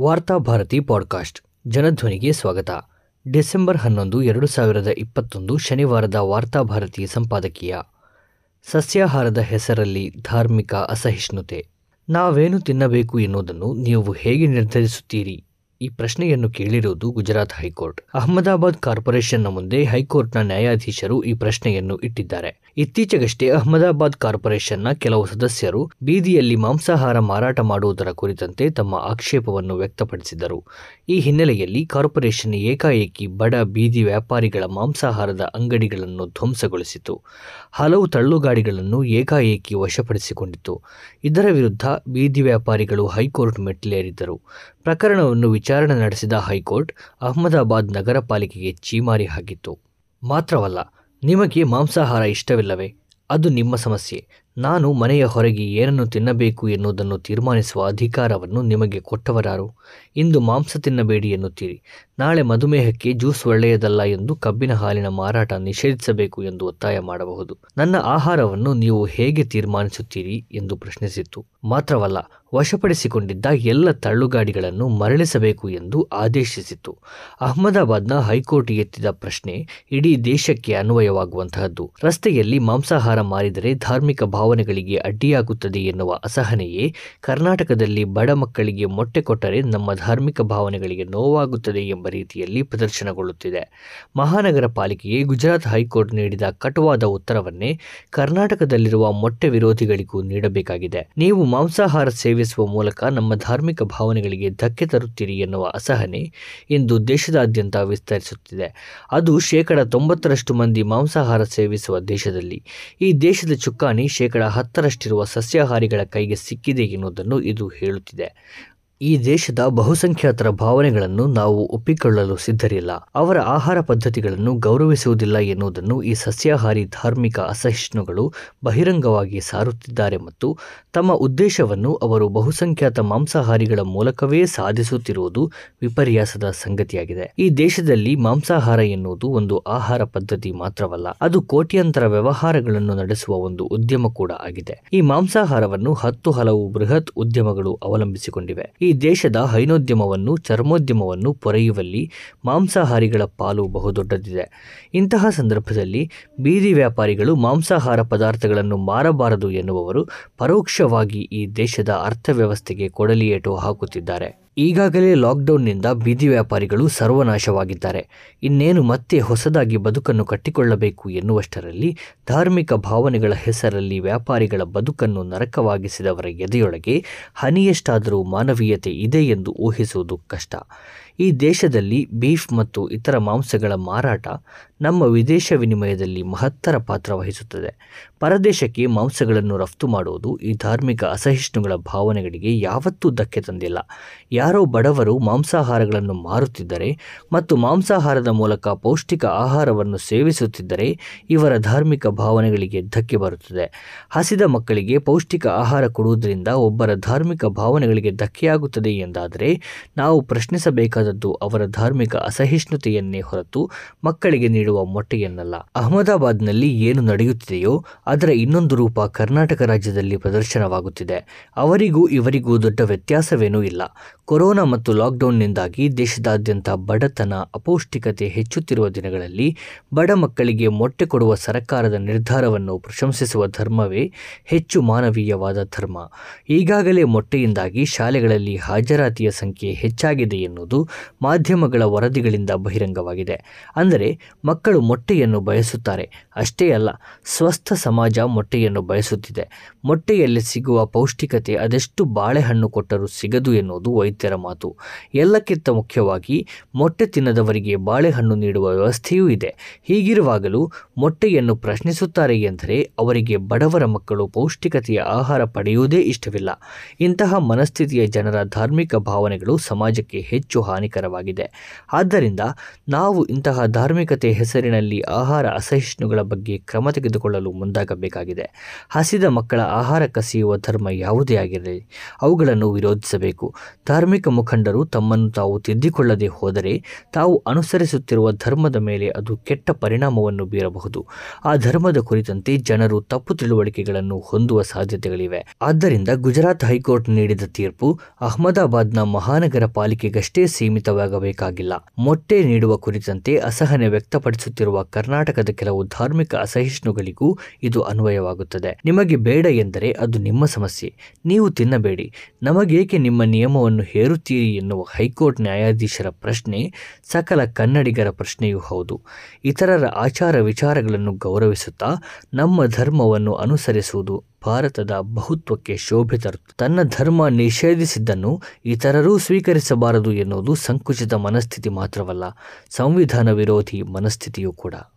ವಾರ್ತಾ ಭಾರತಿ ಪಾಡ್ಕಾಸ್ಟ್, ಜನಧ್ವನಿಗೆ ಸ್ವಾಗತ. ಡಿಸೆಂಬರ್ ಹನ್ನೊಂದು, ಎರಡು ಸಾವಿರದ ಇಪ್ಪತ್ತೊಂದು ಶನಿವಾರದ ವಾರ್ತಾ ಭಾರತಿ ಸಂಪಾದಕೀಯ. ಸಸ್ಯಾಹಾರದ ಹೆಸರಲ್ಲಿ ಧಾರ್ಮಿಕ ಅಸಹಿಷ್ಣುತೆ. ನಾವೇನು ತಿನ್ನಬೇಕು ಎನ್ನುವುದನ್ನು ನೀವು ಹೇಗೆ ನಿರ್ಧರಿಸುತ್ತೀರಿ? ಈ ಪ್ರಶ್ನೆಯನ್ನು ಕೇಳಿರುವುದು ಗುಜರಾತ್ ಹೈಕೋರ್ಟ್. ಅಹಮದಾಬಾದ್ ಕಾರ್ಪೊರೇಷನ್ನ ಮುಂದೆ ಹೈಕೋರ್ಟ್ನ ನ್ಯಾಯಾಧೀಶರು ಈ ಪ್ರಶ್ನೆಯನ್ನು ಇಟ್ಟಿದ್ದಾರೆ. ಇತ್ತೀಚೆಗಷ್ಟೇ ಅಹಮದಾಬಾದ್ ಕಾರ್ಪೊರೇಷನ್ನ ಕೆಲವು ಸದಸ್ಯರು ಬೀದಿಯಲ್ಲಿ ಮಾಂಸಾಹಾರ ಮಾರಾಟ ಮಾಡುವುದರ ಕುರಿತಂತೆ ತಮ್ಮ ಆಕ್ಷೇಪವನ್ನು ವ್ಯಕ್ತಪಡಿಸಿದರು. ಈ ಹಿನ್ನೆಲೆಯಲ್ಲಿ ಕಾರ್ಪೊರೇಷನ್ ಏಕಾಏಕಿ ಬಡ ಬೀದಿ ವ್ಯಾಪಾರಿಗಳ ಮಾಂಸಾಹಾರದ ಅಂಗಡಿಗಳನ್ನು ಧ್ವಂಸಗೊಳಿಸಿತು. ಹಲವು ತಳ್ಳುಗಾಡಿಗಳನ್ನು ಏಕಾಏಕಿ ವಶಪಡಿಸಿಕೊಂಡಿತು. ಇದರ ವಿರುದ್ಧ ಬೀದಿ ವ್ಯಾಪಾರಿಗಳು ಹೈಕೋರ್ಟ್ ಮೆಟ್ಟಿಲೇರಿದ್ದರು. ಪ್ರಕರಣವನ್ನು ನಡೆಸಿದ ಹೈಕೋರ್ಟ್ ಅಹಮದಾಬಾದ್ ನಗರ ಪಾಲಿಕೆಗೆ ಚೀಮಾರಿ ಹಾಕಿತ್ತು. ಮಾತ್ರವಲ್ಲ ನಿಮಗೆ ಮಾಂಸಾಹಾರ ಇಷ್ಟವಿಲ್ಲವೇ? ಅದು ನಿಮ್ಮ ಸಮಸ್ಯೆ. ನಾನು ಮನೆಯ ಹೊರಗೆ ಏನನ್ನು ತಿನ್ನಬೇಕು ಎನ್ನುವುದನ್ನು ತೀರ್ಮಾನಿಸುವ ಅಧಿಕಾರವನ್ನು ನಿಮಗೆ ಕೊಟ್ಟವರಾರು. ಇಂದು ಮಾಂಸ ತಿನ್ನಬೇಡಿ ಎನ್ನುತ್ತೀರಿ. ನಾಳೆ ಮಧುಮೇಹಕ್ಕೆ ಜ್ಯೂಸ್ ಒಳ್ಳೆಯದಲ್ಲ ಎಂದು ಕಬ್ಬಿನ ಹಾಲಿನ ಮಾರಾಟ ನಿಷೇಧಿಸಬೇಕು ಎಂದು ಒತ್ತಾಯ ಮಾಡಬಹುದು. ನನ್ನ ಆಹಾರವನ್ನು ನೀವು ಹೇಗೆ ತೀರ್ಮಾನಿಸುತ್ತೀರಿ ಎಂದು ಪ್ರಶ್ನಿಸಿತ್ತು. ಮಾತ್ರವಲ್ಲ, ವಶಪಡಿಸಿಕೊಂಡಿದ್ದ ಎಲ್ಲ ತಳ್ಳುಗಾಡಿಗಳನ್ನು ಮರಳಿಸಬೇಕು ಎಂದು ಆದೇಶಿಸಿತ್ತು. ಅಹಮದಾಬಾದ್ನ ಹೈಕೋರ್ಟ್ ಎತ್ತಿದ ಪ್ರಶ್ನೆ ಇಡೀ ದೇಶಕ್ಕೆ ಅನ್ವಯವಾಗುವಂತಹದ್ದು. ರಸ್ತೆಯಲ್ಲಿ ಮಾಂಸಾಹಾರ ಮಾರಿದರೆ ಧಾರ್ಮಿಕ ಭಾವನೆಗಳಿಗೆ ಅಡ್ಡಿಯಾಗುತ್ತದೆ ಎನ್ನುವ ಅಸಹನೆಯೇ ಕರ್ನಾಟಕದಲ್ಲಿ ಬಡ ಮಕ್ಕಳಿಗೆ ಮೊಟ್ಟೆ ಕೊಟ್ಟರೆ ನಮ್ಮ ಧಾರ್ಮಿಕ ಭಾವನೆಗಳಿಗೆ ನೋವಾಗುತ್ತದೆ ಎಂಬ ರೀತಿಯಲ್ಲಿ ಪ್ರದರ್ಶನಗೊಳ್ಳುತ್ತಿದೆ. ಮಹಾನಗರ ಪಾಲಿಕೆಗೆ ಗುಜರಾತ್ ಹೈಕೋರ್ಟ್ ನೀಡಿದ ಕಟುವಾದ ಉತ್ತರವನ್ನೇ ಕರ್ನಾಟಕದಲ್ಲಿರುವ ಮೊಟ್ಟೆ ವಿರೋಧಿಗಳಿಗೂ ನೀಡಬೇಕಾಗಿದೆ. ನೀವು ಮಾಂಸಾಹಾರ ಸೇವಿಸುವ ಮೂಲಕ ನಮ್ಮ ಧಾರ್ಮಿಕ ಭಾವನೆಗಳಿಗೆ ಧಕ್ಕೆ ತರುತ್ತೀರಿ ಎನ್ನುವ ಅಸಹನೆ ಇಂದು ದೇಶದಾದ್ಯಂತ ವಿಸ್ತರಿಸುತ್ತಿದೆ. ಅದು ಶೇಕಡ ತೊಂಬತ್ತರಷ್ಟು ಮಂದಿ ಮಾಂಸಾಹಾರ ಸೇವಿಸುವ ದೇಶದಲ್ಲಿ. ಈ ದೇಶದ ಚುಕ್ಕಾಣಿ ಶೇಕಡ ಹತ್ತರಷ್ಟಿರುವ ಸಸ್ಯಾಹಾರಿಗಳ ಕೈಗೆ ಸಿಕ್ಕಿದೆ ಎನ್ನುವುದನ್ನು ಇದು ಹೇಳುತ್ತಿದೆ. ಈ ದೇಶದ ಬಹುಸಂಖ್ಯಾತರ ಭಾವನೆಗಳನ್ನು ನಾವು ಒಪ್ಪಿಕೊಳ್ಳಲು ಸಿದ್ಧರಿಲ್ಲ. ಅವರ ಆಹಾರ ಪದ್ಧತಿಗಳನ್ನು ಗೌರವಿಸುವುದಿಲ್ಲ ಎನ್ನುವುದನ್ನು ಈ ಸಸ್ಯಾಹಾರಿ ಧಾರ್ಮಿಕ ಅಸಹಿಷ್ಣುಗಳು ಬಹಿರಂಗವಾಗಿ ಸಾರುತ್ತಿದ್ದಾರೆ ಮತ್ತು ತಮ್ಮ ಉದ್ದೇಶವನ್ನು ಅವರು ಬಹುಸಂಖ್ಯಾತ ಮಾಂಸಾಹಾರಿಗಳ ಮೂಲಕವೇ ಸಾಧಿಸುತ್ತಿರುವುದು ವಿಪರ್ಯಾಸದ ಸಂಗತಿಯಾಗಿದೆ. ಈ ದೇಶದಲ್ಲಿ ಮಾಂಸಾಹಾರ ಎನ್ನುವುದು ಒಂದು ಆಹಾರ ಪದ್ಧತಿ ಮಾತ್ರವಲ್ಲ, ಅದು ಕೋಟ್ಯಂತರ ವ್ಯವಹಾರಗಳನ್ನು ನಡೆಸುವ ಒಂದು ಉದ್ಯಮ ಕೂಡ ಆಗಿದೆ. ಈ ಮಾಂಸಾಹಾರವನ್ನು ಹತ್ತು ಹಲವು ಬೃಹತ್ ಉದ್ಯಮಗಳು ಅವಲಂಬಿಸಿಕೊಂಡಿವೆ. ದೇಶದ ಹೈನೋದ್ಯಮವನ್ನು, ಚರ್ಮೋದ್ಯಮವನ್ನು ಪೊರೆಯುವಲ್ಲಿ ಮಾಂಸಾಹಾರಿಗಳ ಪಾಲು ಬಹುದೊಡ್ಡದಿದೆ. ಇಂತಹ ಸಂದರ್ಭದಲ್ಲಿ ಬೀದಿ ವ್ಯಾಪಾರಿಗಳು ಮಾಂಸಾಹಾರ ಪದಾರ್ಥಗಳನ್ನು ಮಾರಬಾರದು ಎನ್ನುವವರು ಪರೋಕ್ಷವಾಗಿ ಈ ದೇಶದ ಅರ್ಥವ್ಯವಸ್ಥೆಗೆ ಕೊಡಲಿಯೇಟು ಹಾಕುತ್ತಿದ್ದಾರೆ. ಈಗಾಗಲೇ ಲಾಕ್ಡೌನ್ನಿಂದ ಬೀದಿ ವ್ಯಾಪಾರಿಗಳು ಸರ್ವನಾಶವಾಗಿದ್ದಾರೆ. ಇನ್ನೇನು ಮತ್ತೆ ಹೊಸದಾಗಿ ಬದುಕನ್ನು ಕಟ್ಟಿಕೊಳ್ಳಬೇಕು ಎನ್ನುವಷ್ಟರಲ್ಲಿ ಧಾರ್ಮಿಕ ಭಾವನೆಗಳ ಹೆಸರಲ್ಲಿ ವ್ಯಾಪಾರಿಗಳ ಬದುಕನ್ನು ನರಕವಾಗಿಸಿದವರ ಎದೆಯೊಳಗೆ ಹನಿಯಷ್ಟಾದರೂ ಮಾನವೀಯತೆ ಇದೆ ಎಂದು ಊಹಿಸುವುದು ಕಷ್ಟ. ಈ ದೇಶದಲ್ಲಿ ಬೀಫ್ ಮತ್ತು ಇತರ ಮಾಂಸಗಳ ಮಾರಾಟ ನಮ್ಮ ವಿದೇಶ ವಿನಿಮಯದಲ್ಲಿ ಮಹತ್ತರ ಪಾತ್ರ ವಹಿಸುತ್ತದೆ. ಪರದೇಶಕ್ಕೆ ಮಾಂಸಗಳನ್ನು ರಫ್ತು ಮಾಡುವುದು ಈ ಧಾರ್ಮಿಕ ಅಸಹಿಷ್ಣುಗಳ ಭಾವನೆಗಳಿಗೆ ಯಾವತ್ತೂ ಧಕ್ಕೆ ತಂದಿಲ್ಲ. ಯಾರೋ ಬಡವರು ಮಾಂಸಾಹಾರಗಳನ್ನು ಮಾರುತ್ತಿದ್ದರೆ ಮತ್ತು ಮಾಂಸಾಹಾರದ ಮೂಲಕ ಪೌಷ್ಟಿಕ ಆಹಾರವನ್ನು ಸೇವಿಸುತ್ತಿದ್ದರೆ ಇವರ ಧಾರ್ಮಿಕ ಭಾವನೆಗಳಿಗೆ ಧಕ್ಕೆ ಬರುತ್ತದೆ. ಹಸಿದ ಮಕ್ಕಳಿಗೆ ಪೌಷ್ಟಿಕ ಆಹಾರ ಕೊಡುವುದರಿಂದ ಒಬ್ಬರ ಧಾರ್ಮಿಕ ಭಾವನೆಗಳಿಗೆ ಧಕ್ಕೆಯಾಗುತ್ತದೆ ಎಂದಾದರೆ ನಾವು ಪ್ರಶ್ನಿಸಬೇಕಾದದ್ದು ಅವರ ಧಾರ್ಮಿಕ ಅಸಹಿಷ್ಣುತೆಯನ್ನೇ ಹೊರತು ಮಕ್ಕಳಿಗೆ ನೀಡುವ ಮೊಟ್ಟೆಯನ್ನಲ್ಲ. ಅಹಮದಾಬಾದ್ನಲ್ಲಿ ಏನು ನಡೆಯುತ್ತಿದೆಯೋ ಅದರ ಇನ್ನೊಂದು ರೂಪ ಕರ್ನಾಟಕ ರಾಜ್ಯದಲ್ಲಿ ಪ್ರದರ್ಶನವಾಗುತ್ತಿದೆ. ಅವರಿಗೂ ಇವರಿಗೂ ದೊಡ್ಡ ವ್ಯತ್ಯಾಸವೇನೂ ಇಲ್ಲ. ಕೊರೋನಾ ಮತ್ತು ಲಾಕ್ಡೌನ್ನಿಂದಾಗಿ ದೇಶದಾದ್ಯಂತ ಬಡತನ, ಅಪೌಷ್ಟಿಕತೆ ಹೆಚ್ಚುತ್ತಿರುವ ದಿನಗಳಲ್ಲಿ ಬಡ ಮಕ್ಕಳಿಗೆ ಮೊಟ್ಟೆ ಕೊಡುವ ಸರ್ಕಾರದ ನಿರ್ಧಾರವನ್ನು ಪ್ರಶಂಸಿಸುವ ಧರ್ಮವೇ ಹೆಚ್ಚು ಮಾನವೀಯವಾದ ಧರ್ಮ. ಈಗಾಗಲೇ ಮೊಟ್ಟೆಯಿಂದಾಗಿ ಶಾಲೆಗಳಲ್ಲಿ ಹಾಜರಾತಿಯ ಸಂಖ್ಯೆ ಹೆಚ್ಚಾಗಿದೆ ಎನ್ನುವುದು ಮಾಧ್ಯಮಗಳ ವರದಿಗಳಿಂದ ಬಹಿರಂಗವಾಗಿದೆ. ಅಂದರೆ, ಮಕ್ಕಳು ಮೊಟ್ಟೆಯನ್ನು ಬಯಸುತ್ತಾರೆ. ಅಷ್ಟೇ ಅಲ್ಲ, ಸ್ವಸ್ಥ ಸಮಾಜ ಮೊಟ್ಟೆಯನ್ನು ಬಯಸುತ್ತಿದೆ. ಮೊಟ್ಟೆಯಲ್ಲಿ ಸಿಗುವ ಪೌಷ್ಟಿಕತೆ ಅದೆಷ್ಟು ಬಾಳೆಹಣ್ಣು ಕೊಟ್ಟರೂ ಸಿಗದು ಎನ್ನುವುದು ವೈದ್ಯರ ಮಾತು. ಎಲ್ಲಕ್ಕಿಂತ ಮುಖ್ಯವಾಗಿ, ಮೊಟ್ಟೆ ತಿನ್ನದವರಿಗೆ ಬಾಳೆಹಣ್ಣು ನೀಡುವ ವ್ಯವಸ್ಥೆಯೂ ಇದೆ. ಹೀಗಿರುವಾಗಲೂ ಮೊಟ್ಟೆಯನ್ನು ಪ್ರಶ್ನಿಸುತ್ತಾರೆ ಎಂದರೆ, ಅವರಿಗೆ ಬಡವರ ಮಕ್ಕಳು ಪೌಷ್ಟಿಕತೆಯ ಆಹಾರ ಪಡೆಯುವುದೇ ಇಷ್ಟವಿಲ್ಲ. ಇಂತಹ ಮನಸ್ಥಿತಿಯ ಜನರ ಧಾರ್ಮಿಕ ಭಾವನೆಗಳು ಸಮಾಜಕ್ಕೆ ಹೆಚ್ಚು ಹಾನಿಕರವಾಗಿದೆ. ಆದ್ದರಿಂದ ನಾವು ಇಂತಹ ಧಾರ್ಮಿಕತೆ ಹೆಸರಿನಲ್ಲಿ ಆಹಾರ ಅಸಹಿಷ್ಣುಗಳ ಬಗ್ಗೆ ಕ್ರಮ ತೆಗೆದುಕೊಳ್ಳಲು ಮುಂದಾಗಬೇಕಾಗಿದೆ. ಹಸಿದ ಮಕ್ಕಳ ಆಹಾರ ಕಸಿಯುವ ಧರ್ಮ ಯಾವುದೇ ಆಗಿರಲಿ, ಅವುಗಳನ್ನು ವಿರೋಧಿಸಬೇಕು. ಧಾರ್ಮಿಕ ಮುಖಂಡರು ತಮ್ಮನ್ನು ತಾವು ತಿದ್ದಿಕೊಳ್ಳದೆ ಹೋದರೆ ತಾವು ಅನುಸರಿಸುತ್ತಿರುವ ಧರ್ಮದ ಮೇಲೆ ಅದು ಕೆಟ್ಟ ಪರಿಣಾಮವನ್ನು ಬೀರಬಹುದು. ಆ ಧರ್ಮದ ಕುರಿತಂತೆ ಜನರು ತಪ್ಪು ತಿಳುವಳಿಕೆಗಳನ್ನು ಹೊಂದುವ ಸಾಧ್ಯತೆಗಳಿವೆ. ಆದ್ದರಿಂದ ಗುಜರಾತ್ ಹೈಕೋರ್ಟ್ ನೀಡಿದ ತೀರ್ಪು ಅಹಮದಾಬಾದ್ನ ಮಹಾನಗರ ಪಾಲಿಕೆಗಷ್ಟೇ ಸೀಮಿತವಾಗಬೇಕಾಗಿಲ್ಲ. ಮೊಟ್ಟೆ ನೀಡುವ ಕುರಿತಂತೆ ಅಸಹನೆ ವ್ಯಕ್ತಪಡಿಸುತ್ತಿರುವ ಕರ್ನಾಟಕದ ಕೆಲವು ಧಾರ್ಮಿಕ ಅಸಹಿಷ್ಣುಗಳಿಗೂ ಇದು ಅನ್ವಯವಾಗುತ್ತದೆ. ನಿಮಗೆ ಬೇಡ ಎಂದರೆ ಅದು ನಿಮ್ಮ ಸಮಸ್ಯೆ. ನೀವು ತಿನ್ನಬೇಡಿ. ನಮಗೇಕೆ ನಿಮ್ಮ ನಿಯಮವನ್ನು ಹೇರುತ್ತೀರಿ ಎನ್ನುವ ಹೈಕೋರ್ಟ್ ನ್ಯಾಯಾಧೀಶರ ಪ್ರಶ್ನೆ ಸಕಲ ಕನ್ನಡಿಗರ ಪ್ರಶ್ನೆಯೂ ಹೌದು. ಇತರರ ಆಚಾರ ವಿಚಾರಗಳನ್ನು ಗೌರವಿಸುತ್ತಾ ನಮ್ಮ ಧರ್ಮವನ್ನು ಅನುಸರಿಸುವುದು ಭಾರತದ ಬಹುತ್ವಕ್ಕೆ ಶೋಭೆ ತರುತ್ತೆ ತನ್ನ ಧರ್ಮ ನಿಷೇಧಿಸಿದ್ದನ್ನು ಇತರರೂ ಸ್ವೀಕರಿಸಬಾರದು ಎನ್ನುವುದು ಸಂಕುಚಿತ ಮನಸ್ಥಿತಿ ಮಾತ್ರವಲ್ಲ, ಸಂವಿಧಾನ ವಿರೋಧಿ ಮನಸ್ಥಿತಿಯೂ ಕೂಡ.